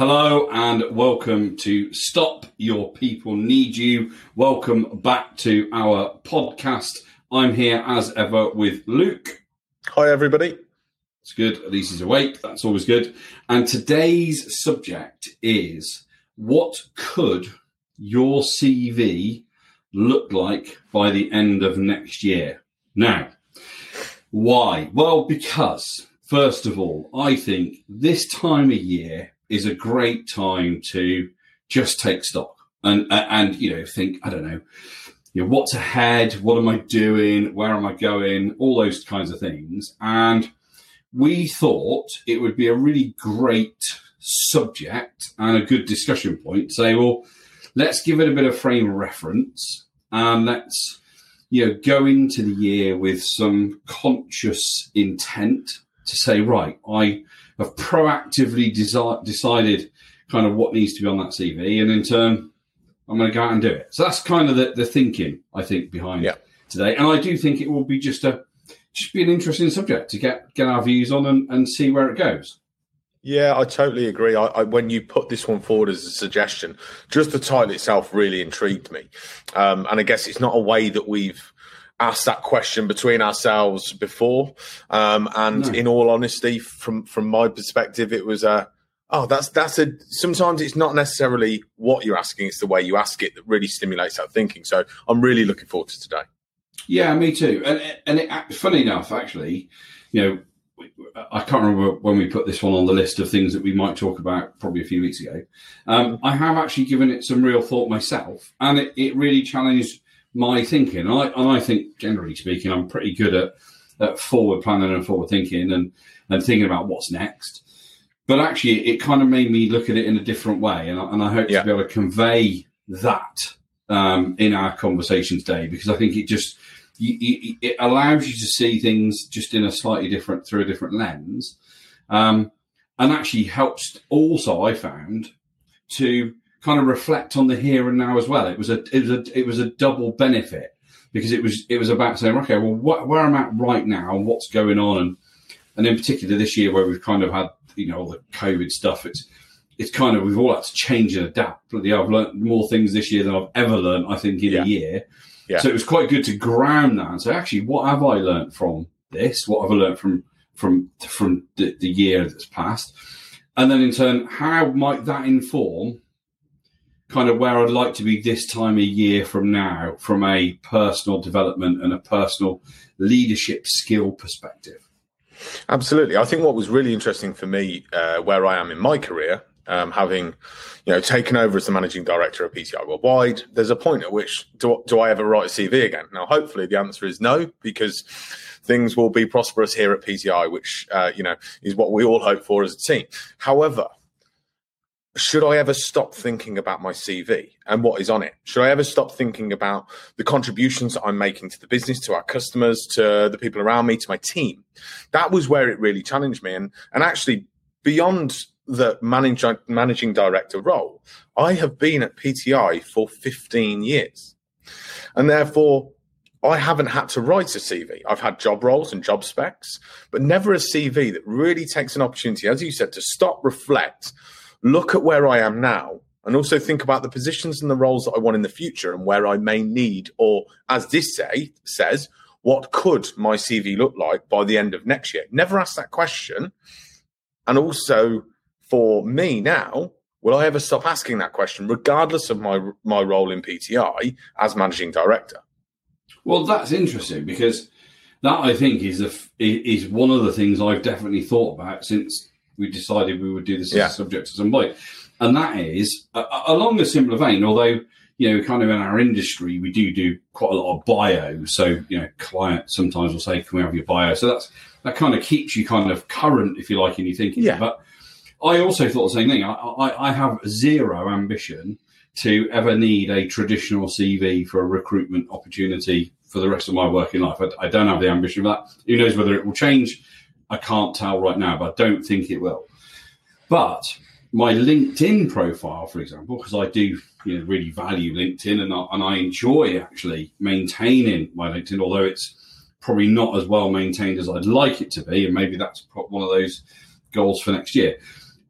Hello and welcome to Stop Your People Need You. Welcome back to our podcast. I'm here as ever with Luke. Hi, everybody. It's good. At least he's awake. That's always good. And today's subject is what could your CV look like by the end of next year? Now, why? Well, because first of all, I think this time of year is a great time to just take stock and and you know think I don't know, you know what's ahead, what am I doing, where am I going, all those kinds of things, and we thought it would be a really great subject and a good discussion point. Say, well, let's give it a bit of frame of reference and let's you know go into the year with some conscious intent to say, right, I have proactively desi- decided kind of what needs to be on that CV, and in turn, I'm going to go out and do it. So that's kind of the, the thinking I think behind Yeah. today, and I do think it will be just a just be an interesting subject to get get our views on and, and see where it goes. Yeah, I totally agree. I, I, when you put this one forward as a suggestion, just the title itself really intrigued me. Um, and I guess it's not a way that we've asked that question between ourselves before. Um, and No. in all honesty, from from my perspective, it was a oh, that's that's a. Sometimes it's not necessarily what you're asking; it's the way you ask it that really stimulates that thinking. So I'm really looking forward to today. Yeah, me too. And and it, funny enough, actually, you know, I can't remember when we put this one on the list of things that we might talk about probably a few weeks ago. Um, I have actually given it some real thought myself, and it, it really challenged my thinking. And I, and I think, generally speaking, I'm pretty good at, at forward planning and forward thinking and, and thinking about what's next. But actually, it kind of made me look at it in a different way, and I, and I hope Yeah. to be able to convey that um, in our conversation today because I think it just you, you, it allows you to see things just in a slightly different through a different lens, um, and actually helps also I found to kind of reflect on the here and now as well. It was a it was a it was a double benefit because it was it was about saying okay, well, what, where I'm at right now and what's going on, and and in particular this year where we've kind of had you know all the COVID stuff. It's it's kind of we've all had to change and adapt. Bloody I've learned more things this year than I've ever learned. I think in Yeah. a year. Yeah. So it was quite good to ground that and say, actually, what have I learned from this? What have I learned from from from the, the year that's passed? And then in turn, how might that inform kind of where I'd like to be this time of year from now, from a personal development and a personal leadership skill perspective? Absolutely. I think what was really interesting for me, uh, where I am in my career, um, having you know taken over as the managing director of PTI Worldwide, there's a point at which do, do I ever write a CV again? Now, hopefully, the answer is no, because things will be prosperous here at PTI, which uh, you know is what we all hope for as a team. However, should I ever stop thinking about my CV and what is on it? Should I ever stop thinking about the contributions that I'm making to the business, to our customers, to the people around me, to my team? That was where it really challenged me. And, and actually, beyond the managing, managing director role, I have been at PTI for 15 years. And therefore, I haven't had to write a CV. I've had job roles and job specs, but never a CV that really takes an opportunity, as you said, to stop, reflect, look at where I am now, and also think about the positions and the roles that I want in the future and where I may need, or as this say says, what could my CV look like by the end of next year? Never ask that question. And also for me now, will I ever stop asking that question, regardless of my my role in PTI as managing director? Well, that's interesting because that I think is a is one of the things I've definitely thought about since we decided we would do this Yeah. as a subject at some point, and that is uh, along a similar vein. Although you know, kind of in our industry, we do do quite a lot of bio. So you know, clients sometimes will say, "Can we have your bio?" So that's that kind of keeps you kind of current, if you like, in your thinking. Yeah. But I also thought the same thing. I, I, I have zero ambition to ever need a traditional CV for a recruitment opportunity for the rest of my working life. I, I don't have the ambition for that. Who knows whether it will change? I can't tell right now, but I don't think it will. But my LinkedIn profile, for example, because I do you know, really value LinkedIn and I, and I enjoy actually maintaining my LinkedIn, although it's probably not as well maintained as I'd like it to be. And maybe that's one of those goals for next year.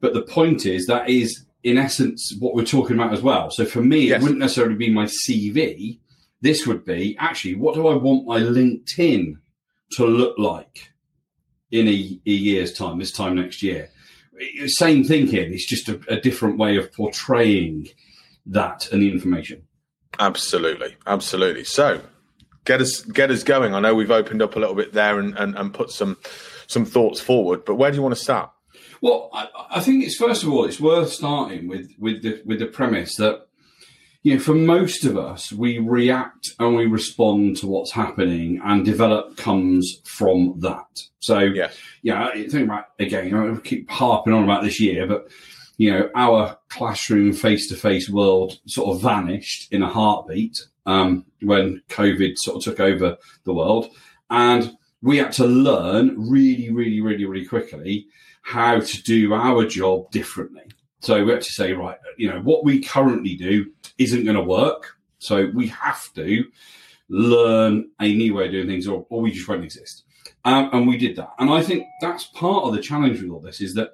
But the point is that is in essence what we're talking about as well. So for me, Yes. it wouldn't necessarily be my CV. This would be actually what do I want my LinkedIn to look like in a, a year's time, this time next year? Same thing here. It's just a, a different way of portraying that and the information. Absolutely, absolutely. So get us get us going. I know we've opened up a little bit there and, and, and put some some thoughts forward, but where do you want to start? Well, I, I think it's first of all, it's worth starting with with the with the premise that you know, for most of us, we react and we respond to what's happening, and develop comes from that. So, Yes. yeah, think about again. I keep harping on about this year, but you know, our classroom face-to-face world sort of vanished in a heartbeat um, when COVID sort of took over the world, and we had to learn really, really, really, really quickly how to do our job differently. So we have to say, right, you know, what we currently do isn't going to work. So we have to learn a new way of doing things, or, or we just won't exist. Um, and we did that. And I think that's part of the challenge with all this is that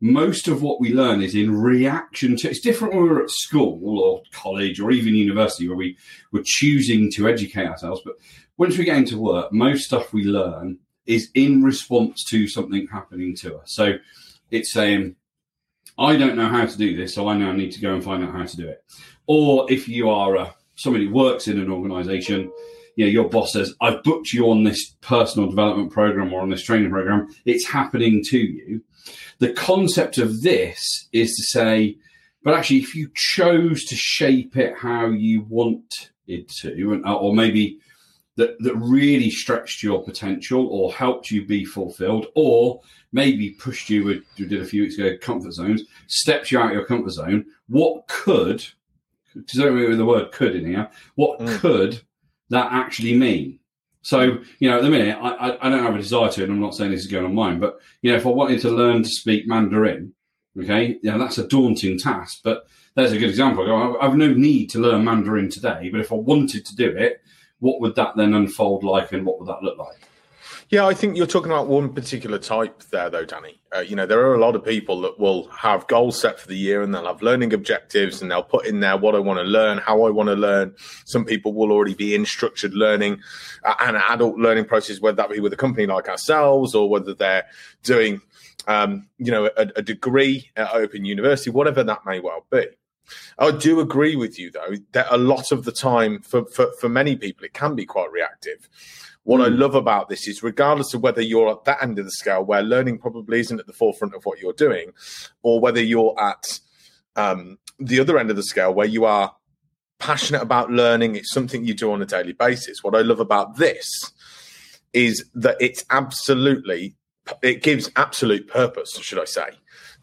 most of what we learn is in reaction to it's different when we're at school or college or even university where we were choosing to educate ourselves. But once we get into work, most stuff we learn is in response to something happening to us. So it's saying, I don't know how to do this, so I now need to go and find out how to do it. Or if you are uh, somebody who works in an organization, you know, your boss says, I've booked you on this personal development program or on this training program, it's happening to you. The concept of this is to say, but actually, if you chose to shape it how you want it to, or maybe that, that really stretched your potential or helped you be fulfilled, or maybe pushed you, we did a few weeks ago, comfort zones, steps you out of your comfort zone, what could, because don't remember the word could in here, what Mm. could that actually mean? So, you know, at the minute, I, I, I don't have a desire to, and I'm not saying this is going on mine, but, you know, if I wanted to learn to speak Mandarin, okay, yeah, that's a daunting task, but there's a good example. I I have no need to learn Mandarin today, but if I wanted to do it, what would that then unfold like and what would that look like? Yeah, I think you're talking about one particular type there, though, Danny. Uh, you know, there are a lot of people that will have goals set for the year and they'll have learning objectives and they'll put in there what I want to learn, how I want to learn. Some people will already be in structured learning uh, and adult learning process, whether that be with a company like ourselves or whether they're doing, um, you know, a, a degree at Open University, whatever that may well be. I do agree with you, though, that a lot of the time, for, for, for many people, it can be quite reactive. What I Mm. love about this is, regardless of whether you're at that end of the scale where learning probably isn't at the forefront of what you're doing, or whether you're at um, the other end of the scale where you are passionate about learning, it's something you do on a daily basis. What I love about this is that it's absolutely, it gives absolute purpose, should I say,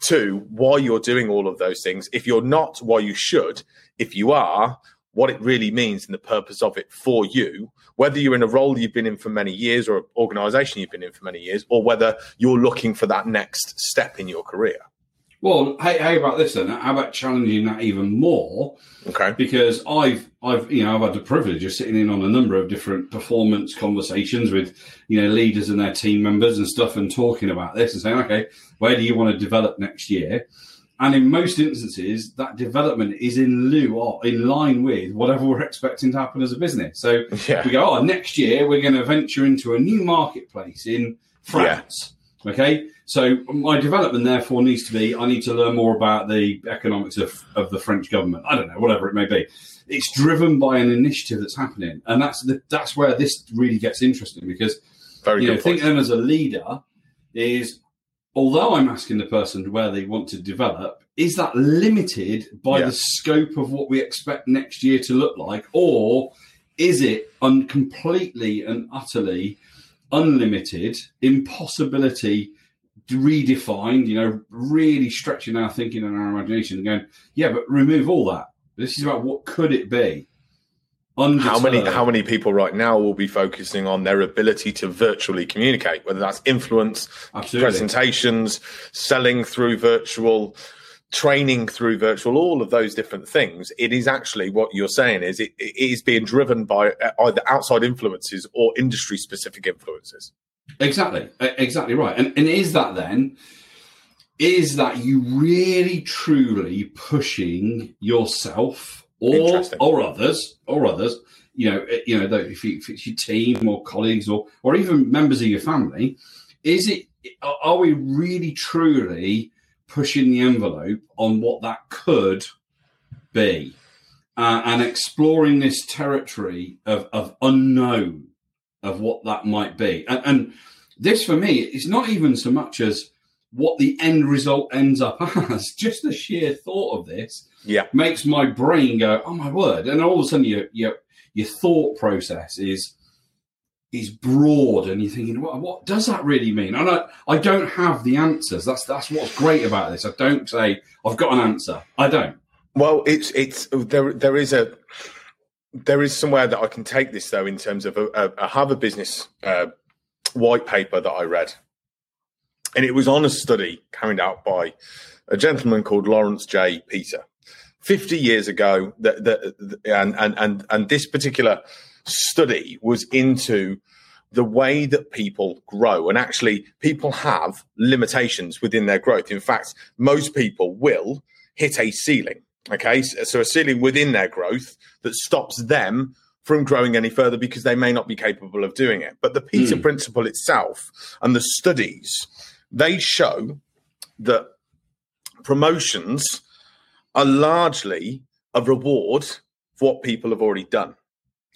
to why you're doing all of those things. If you're not, why you should. If you are, what it really means and the purpose of it for you, whether you're in a role you've been in for many years or an organization you've been in for many years, or whether you're looking for that next step in your career. Well, hey, how about this then? How about challenging that even more? Okay. Because I've, I've, you know, I've had the privilege of sitting in on a number of different performance conversations with, you know, leaders and their team members and stuff, and talking about this and saying, okay, where do you want to develop next year? And in most instances, that development is in lieu or in line with whatever we're expecting to happen as a business. So Yeah. we go, oh, next year we're going to venture into a new marketplace in France. Okay, so my development therefore needs to be I need to learn more about the economics of, of the French government. I don't know, whatever it may be. It's driven by an initiative that's happening, and that's the, that's where this really gets interesting because Very you know, think them as a leader is although I'm asking the person where they want to develop, is that limited by Yeah. the scope of what we expect next year to look like, or is it un- completely and utterly unlimited impossibility redefined? You know, really stretching our thinking and our imagination and going, yeah, but remove all that. This is about what could it be. How many how many people right now will be focusing on their ability to virtually communicate, whether that's influence, Absolutely. presentations, selling through virtual, training through virtual, all of those different things. It is actually what you're saying is it, it is being driven by uh, either outside influences or industry specific influences. Exactly, exactly right. And and is that then is that you really truly pushing yourself or or others or others you know eh, you know if, you, if it's your team or colleagues or or even members of your family is it are- are we really truly pushing the envelope on what that could be? Uh, and exploring this territory of, of unknown of what that might be. And, and this for me is not even so much as what the end result ends up as. Just the sheer thought of this Yeah. makes my brain go oh my word. And all of a sudden your your, your thought process is is broad and you're thinking what, what does that really mean? And I, I don't have the answers. That's that's what's great about this. I don't say i've got an answer. I don't. Well, it's it's there. There is a there is somewhere that I can take this though in terms of a, a, a Harvard Business uh, white paper that I read, and it was on a study carried out by a gentleman called Laurence J. Peter, fifty years ago. That, and and and and this particular study was into the way that people grow and actually people have limitations within their growth in fact most people will hit a ceiling Okay, so a ceiling within their growth that stops them from growing any further because they may not be capable of doing it. But the Peter Mm. principle itself and the studies, they show that promotions are largely a reward for what people have already done.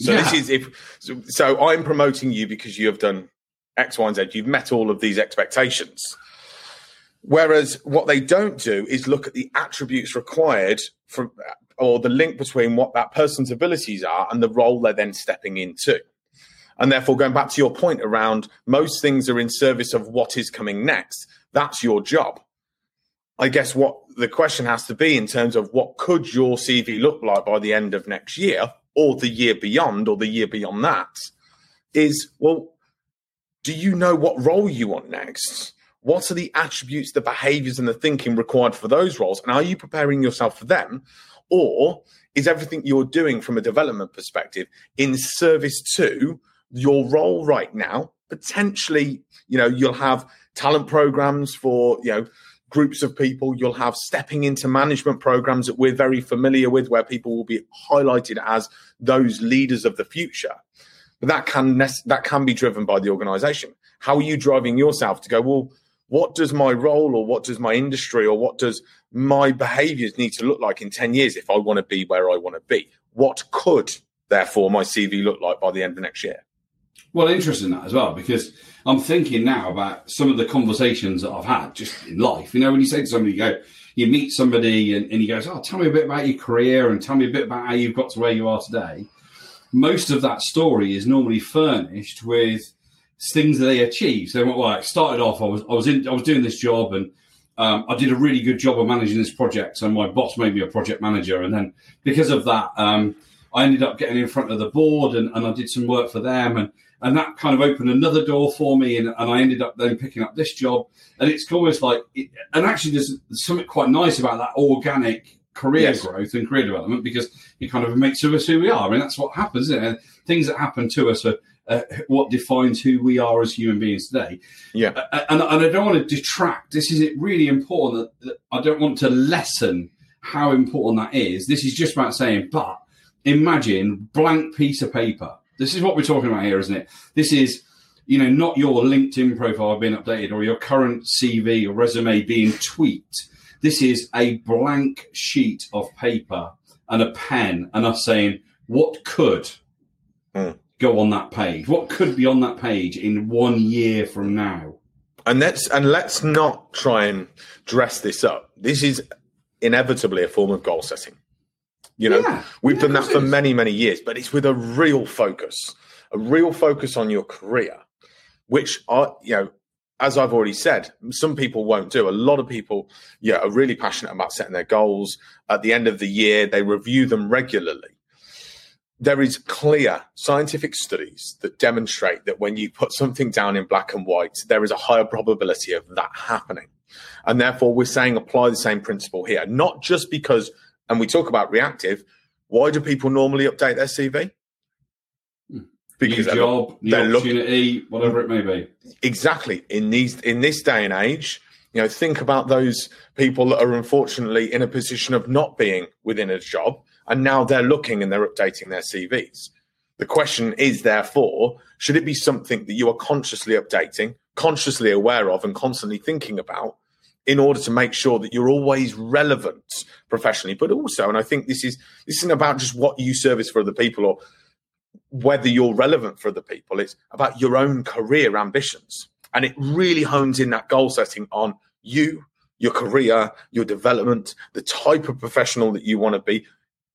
So this is if so, so I'm promoting you because you have done X, Y, and Z. You've met all of these expectations. Whereas what they don't do is look at the attributes required from or the link between what that person's abilities are and the role they're then stepping into. And therefore, going back to your point around most things are in service of what is coming next, that's your job. I guess what the question has to be in terms of what could your CV look like by the end of next year or the year beyond or the year beyond that is well, do you know what role you want next? What are the attributes, the behaviors, and the thinking required for those roles? And are you preparing yourself for them? Or is everything you're doing from a development perspective in service to your role right now? Potentially, you know, you'll have talent programs for, you know, groups of people. You'll have stepping into management programs that we're very familiar with, where people will be highlighted as those leaders of the future. But that can that can be driven by the organization. How are you driving yourself to go? Well, what does my role, or what does my industry, or what does my behaviors need to look like in ten years if I want to be where I want to be? What could therefore my CV look like by the end of next year? Well, interesting that as well because I'm thinking now about some of the conversations that I've had just in life. You know, when you say to somebody, you go, you meet somebody and, and he goes, "Oh, tell me a bit about your career and tell me a bit about how you've got to where you are today." Most of that story is normally furnished with things that they achieved. So, well, it started off. I was I was in I was doing this job and um, I did a really good job of managing this project. And my boss made me a project manager, and then because of that, um, I ended up getting in front of the board and, and I did some work for them and and that kind of opened another door for me and, and I ended up then picking up this job and it's almost like it, and actually there's something quite nice about that organic career Yes. growth and career development because it kind of makes us who we are I mean that's what happens isn't it? And things that happen to us are uh, what defines who we are as human beings today Yeah. Uh, and, and I don't want to detract this is really important that, that I don't want to lessen how important that is this is just about saying but imagine blank piece of paper. This is what we're talking about here, isn't it? This is, you know, not your LinkedIn profile being updated or your current CV or resume being tweaked. This is a blank sheet of paper and a pen and us saying, what could Hmm. Go on that page? What could be on that page in one year from now? And let's and let's not try and dress this up. This is inevitably a form of goal setting. You know, Yeah. we've Yeah, done that for many, many years, but it's with a real focus, a real focus on your career, which are, you know, as I've already said, some people won't do. A lot of people, yeah, are really passionate about setting their goals. At the end of the year, they review them regularly. There is clear scientific studies that demonstrate that when you put something down in black and white, there is a higher probability of that happening. And therefore, we're saying apply the same principle here, not just because, and we talk about reactive. Why do people normally update their CV? Hmm. New they're job, new they're looking- opportunity, whatever it may be. exactly in these in this day and age You know, think about those people that are unfortunately in a position of not being within a job and now they're looking and they're updating their CVs. The question is, therefore, should it be something that you are consciously updating, consciously aware of, and constantly thinking about in order to make sure that you're always relevant professionally? But also, and I think this is this isn't about just what you service for other people or whether you're relevant for other people. It's about your own career ambitions. And it really hones in that goal setting on you, your career, your development, the type of professional that you want to be,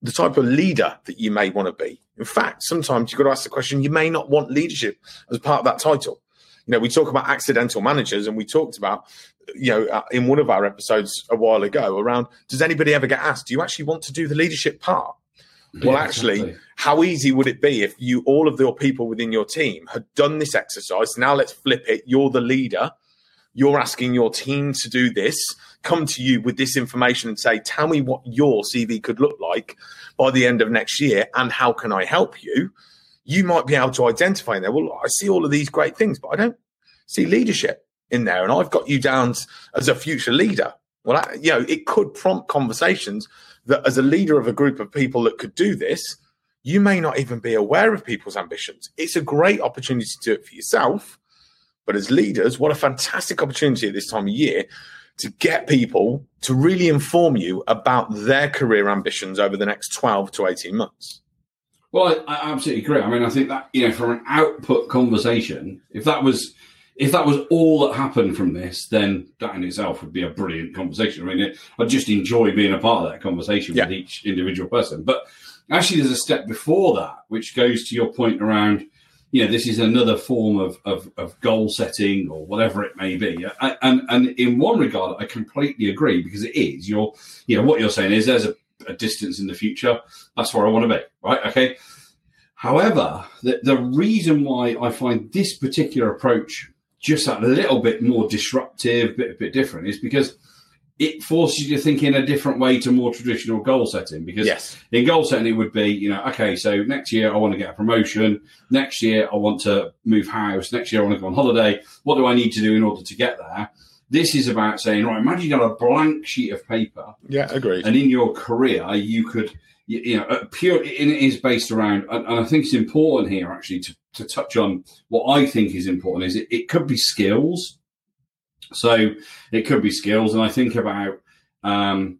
the type of leader that you may want to be. In fact, sometimes you've got to ask the question you may not want leadership as part of that title. You know, we talk about accidental managers, and we talked about, you know, uh, in one of our episodes a while ago around does anybody ever get asked, do you actually want to do the leadership part? Yeah, well, actually, exactly. how easy would it be if you, all of your people within your team, had done this exercise? Now let's flip it. You're the leader. You're asking your team to do this come to you with this information and say, tell me what your CV could look like by the end of next year and how can I help you? You might be able to identify in there, well, I see all of these great things, but I don't see leadership in there. And I've got you down as a future leader. Well, I, you know, it could prompt conversations that as a leader of a group of people that could do this, you may not even be aware of people's ambitions. It's a great opportunity to do it for yourself. But as leaders, what a fantastic opportunity at this time of year to get people to really inform you about their career ambitions over the next 12 to 18 months. Well, I, I absolutely agree. I mean, I think that, you know, for an output conversation, if that was if that was all that happened from this, then that in itself would be a brilliant conversation. I mean, I'd just enjoy being a part of that conversation yeah. with each individual person. But actually, there's a step before that, which goes to your point around you know, this is another form of, of, of, goal setting or whatever it may be. And, and in one regard, I completely agree because it is. You're, you know, what you're saying is there's a, a distance in the future. That's where I want to be, right? Okay. However, the, the reason why I find this particular approach just a little bit more disruptive, bit, a bit different, is because it forces you to think in a different way to more traditional goal setting because yes. in goal setting it would be you know okay so next year i want to get a promotion. Next year i want to move house. Next year i want to go on holiday. What do i need to do in order to get there? This is about saying right imagine you got a blank sheet of paper. Yeah agreed. And in your career you could you, you know pure it is based around and, and, i think it's important here actually to, to touch on what i think is important is it, it could be skills so it could be skills, and I think about um,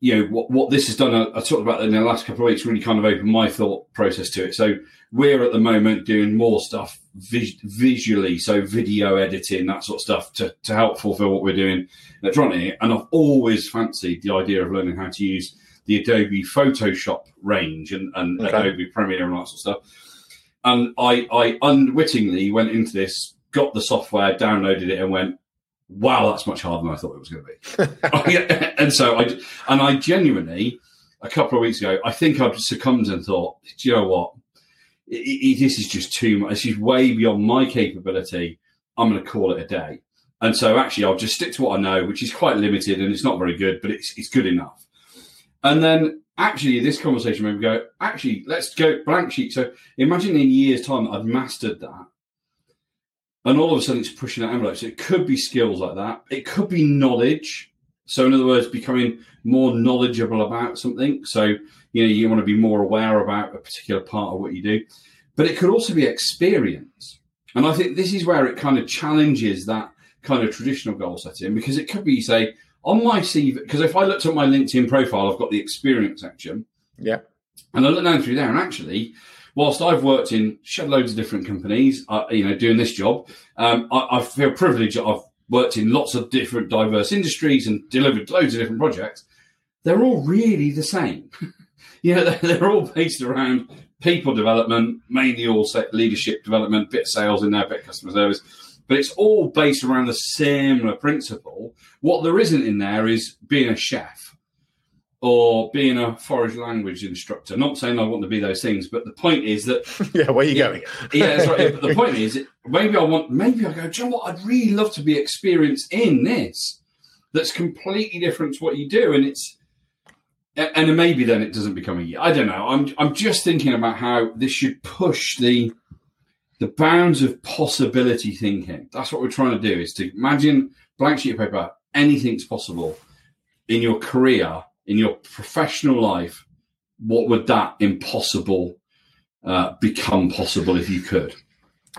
you know what what this has done. I, I, talked about in the last couple of weeks. Really kind of opened my thought process to it. So we're at the moment doing more stuff vis- visually, so video editing, that sort of stuff, to to help fulfil what we're doing electronically. And I've always fancied the idea of learning how to use the Adobe Photoshop range and, and okay. Adobe Premiere and all that sort of stuff. And I, I unwittingly went into this, got the software, downloaded it, and went, wow, that's much harder than I thought it was going to be. and so I, and I genuinely, a couple of weeks ago, I think I've succumbed and thought, do you know what? It, it, this is just too much. This is way beyond my capability. I'm going to call it a day. And so actually, I'll just stick to what I know, which is quite limited and it's not very good, but it's, it's good enough. And then actually, this conversation made me go, actually, let's go blank sheet. So imagine in years' time, I've mastered that and all of a sudden it's pushing out envelopes. It could be skills like that. It could be knowledge. So in other words, becoming more knowledgeable about something. So you know you want to be more aware about a particular part of what you do. But it could also be experience. And I think this is where it kind of challenges that kind of traditional goal setting because it could be say on my CV because if I looked at my LinkedIn profile, I've got the experience section. Yeah. And I look down through there, and actually, whilst I've worked in shed loads of different companies, uh, you know, doing this job, um, I, I, feel privileged. I've worked in lots of different diverse industries and delivered loads of different projects. They're all really the same. you know, they're, they're, all based around people development, mainly all set leadership development, bit sales in there, bit customer service. But it's all based around the similar principle. What there isn't in there is being a chef or being a foreign language instructor. Not saying I want to be those things, but the point is that yeah, where are you yeah, going? yeah, that's right. But the point is, maybe I want, maybe I go. Do you know what? I'd really love to be experienced in this. That's completely different to what you do, and it's and maybe then it doesn't become a. I don't know. I'm I'm just thinking about how this should push the the bounds of possibility thinking. That's what we're trying to do. Is to imagine blank sheet of paper anything's possible in your career, in your professional life, what would that impossible uh, become possible if you could?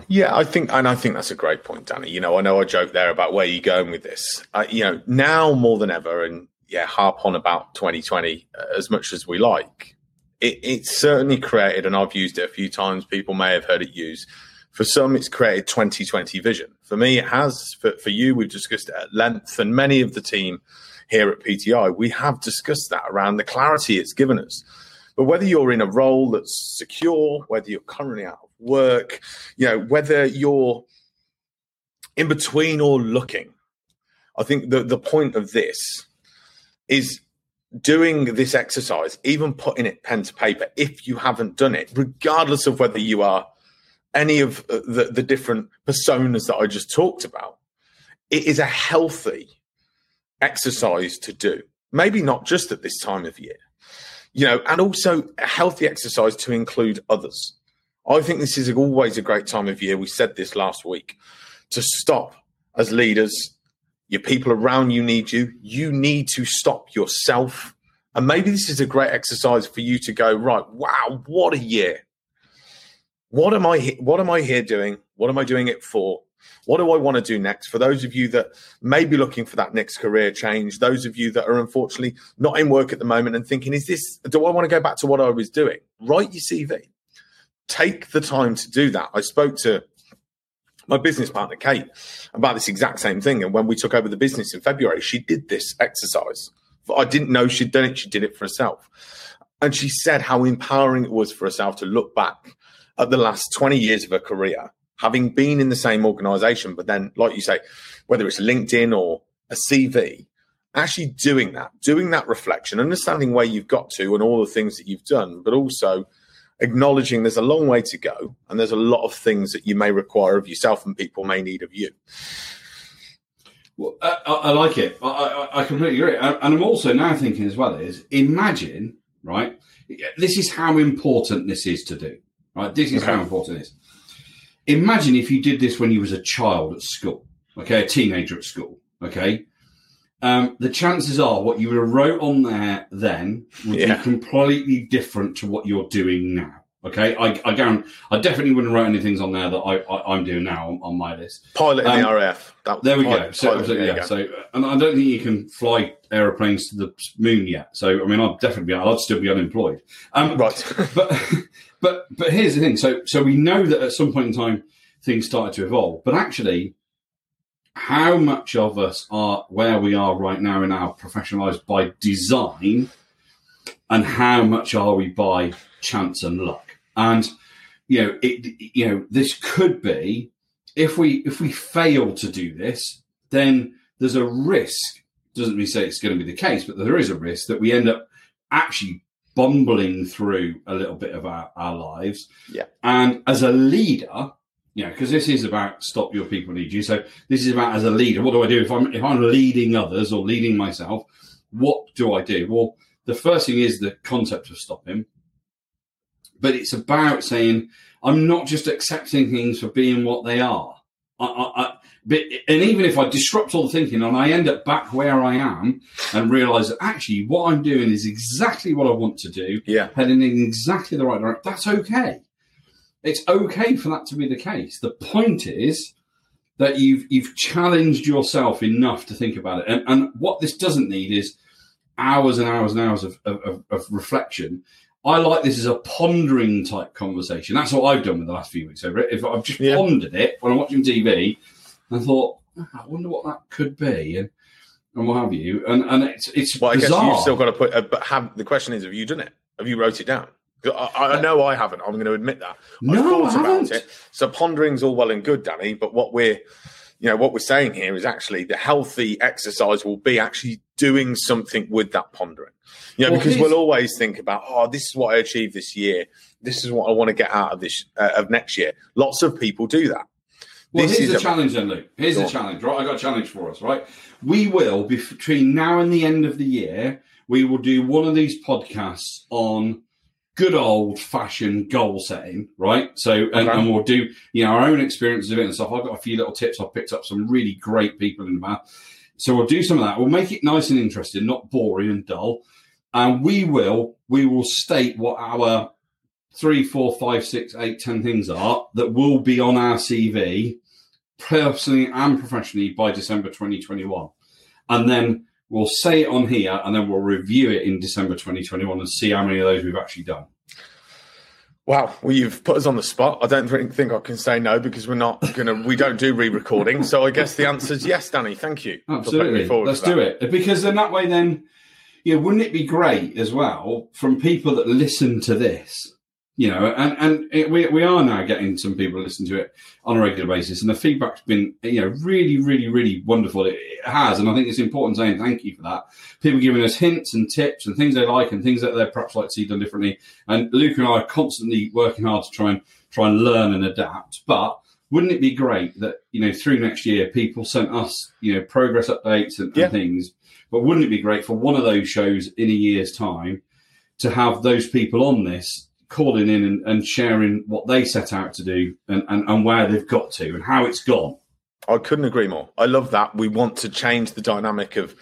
Yeah, I think, and I think that's a great point, Danny. You know, I know I joke there about where you're going with this. Uh, you know, now more than ever, and yeah, harp on about 2020 uh, as much as we like. It, it's certainly created, and I've used it a few times. People may have heard it used. For some, it's created 2020 vision. For me, it has. For, for you, we've discussed it at length, and many of the team here at PTI, we have discussed that around the clarity it's given us. But whether you're in a role that's secure, whether you're currently out of work, you know, whether you're in between or looking, I think the, the point of this is doing this exercise, even putting it pen to paper, if you haven't done it, regardless of whether you are any of uh, the, the different personas that I just talked about, it is a healthy exercise to do. Maybe not just at this time of year, you know, and also a healthy exercise to include others. I think this is always a great time of year. We said this last week to stop as leaders your people around you need you. You need to stop yourself. And maybe this is a great exercise for you to go, right, wow, what a year. What am I what am I here doing? What am I doing it for? What do I want to do next? For those of you that may be looking for that next career change, those of you that are unfortunately not in work at the moment and thinking, is this, do I want to go back to what I was doing? Write your CV. Take the time to do that. I spoke to my business partner, Kate, about this exact same thing. And when we took over the business in February, she did this exercise. I didn't know she'd done it. She did it for herself. And she said how empowering it was for herself to look back at the last 20 years of her career, having been in the same organization, but then, like you say, whether it's LinkedIn or a CV, actually doing that, doing that reflection, understanding where you've got to and all the things that you've done, but also acknowledging there's a long way to go and there's a lot of things that you may require of yourself and people may need of you. Well, uh, I, I like it. I, I, I, completely agree. And I'm also now thinking as well is imagine, right? This is how important this is to do, right? This is okay. how important it is. Imagine if you did this when you was a child at school, okay, a teenager at school, okay. Um, the chances are what you would have wrote on there then would yeah. be completely different to what you're doing now. Okay, I, I guarantee I definitely wouldn't write any things on there that I, I am doing now on, on, my list. Pilot in um, the RAF. That, there we pilot, go. So, so yeah. So, and I don't think you can fly aeroplanes to the moon yet. So, I mean, I'd definitely be. I'd still be unemployed. Um, right. but but but here's the thing. So so we know that at some point in time things started to evolve, but actually how much of us are where we are right now in our professional lives by design? And how much are we by chance and luck? And you know it you know this could be if we if we fail to do this then there's a risk. Doesn't mean say it's going to be the case but there is a risk that we end up actually bumbling through a little bit of our, our lives yeah and as a leader you know, because this is about stop your people need you. So this is about as a leader, what do I do if I'm if I'm leading others or leading myself? What do I do? Well, the first thing is the concept of stopping, but it's about saying I'm not just accepting things for being what they are. I, I, I, but, and even if I disrupt all the thinking and I end up back where I am and realize that actually what I'm doing is exactly what I want to do, yeah, heading in exactly the right direction, that's okay it's okay for that to be the case. The point is that you've you've challenged yourself enough to think about it. And, and what this doesn't need is hours and hours and hours of, of, of reflection. I like this as a pondering type conversation. That's what I've done with the last few weeks over it. If I've just yeah. pondered it when I'm watching TV and thought, oh, I wonder what that could be, and and what have you. And and it's it's well, I bizarre. guess you've still got to put. Uh, but have the question is, have you done it? Have you wrote it down? I, I, know I haven't. I'm going to admit that. No, I've thought I about it. So pondering's all well and good, Danny. But what we're, you know, what we're saying here is actually the healthy exercise will be actually doing something with that pondering. You know, well, because we'll always think about, oh, this is what I achieved this year. This is what I want to get out of this uh, of next year. Lots of people do that. Well, this here's the a, challenge then, Luke. Here's the challenge, right? I got a challenge for us, right? We will between now and the end of the year, we will do one of these podcasts on good old fashioned goal setting, right? So, and, okay. and, we'll do, you know, our own experiences of it and stuff. I've got a few little tips. I've picked up some really great people in the math. So we'll do some of that. We'll make it nice and interesting, not boring and dull. And we will we will state what our three, four, five, six, eight, ten things are that will be on our CV personally and professionally by December 2021. And then we'll say it on here and then we'll review it in December 2021 and see how many of those we've actually done. Wow, well, you've put us on the spot. I don't think, think I can say no because we're not gonna. We don't do re-recording, so I guess the answer is yes, Danny. Thank you. Absolutely, let's do it because then that way, then, you know, wouldn't it be great as well from people that listen to this you know, and and it, we we are now getting some people to listen to it on a regular basis, and the feedback's been you know really really really wonderful. It, it, has, and I think it's important saying thank you for that. People giving us hints and tips and things they like and things that they perhaps like to see done differently. And Luke and I are constantly working hard to try and try and learn and adapt. But wouldn't it be great that you know through next year people sent us you know progress updates and, and things? But wouldn't it be great for one of those shows in a year's time to have those people on this calling in and, and sharing what they set out to do and, and, and where they've got to and how it's gone. I couldn't agree more. I love that. We want to change the dynamic of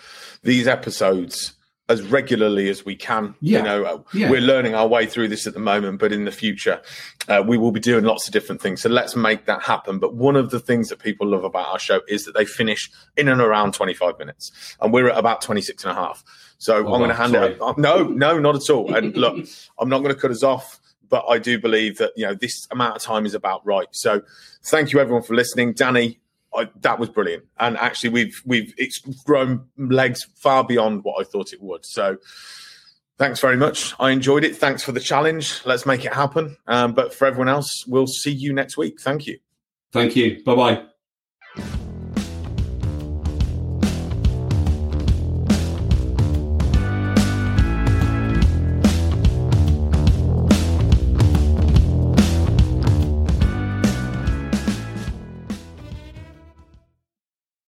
these episodes as regularly as we can. Yeah. You know, yeah. we're learning our way through this at the moment, but in the future, uh, we will be doing lots of different things. So let's make that happen. But one of the things that people love about our show is that they finish in and around 25 minutes, and we're at about 26 and a half. So oh, I'm going to hand sorry. it. Up. No, no, not at all. And look, I'm not going to cut us off but I do believe that you know this amount of time is about right. So, thank you everyone for listening, Danny. I, that was brilliant, and actually, we've we've it's grown legs far beyond what I thought it would. So, thanks very much. I enjoyed it. Thanks for the challenge. Let's make it happen. Um, but for everyone else, we'll see you next week. Thank you. Thank you. Bye bye.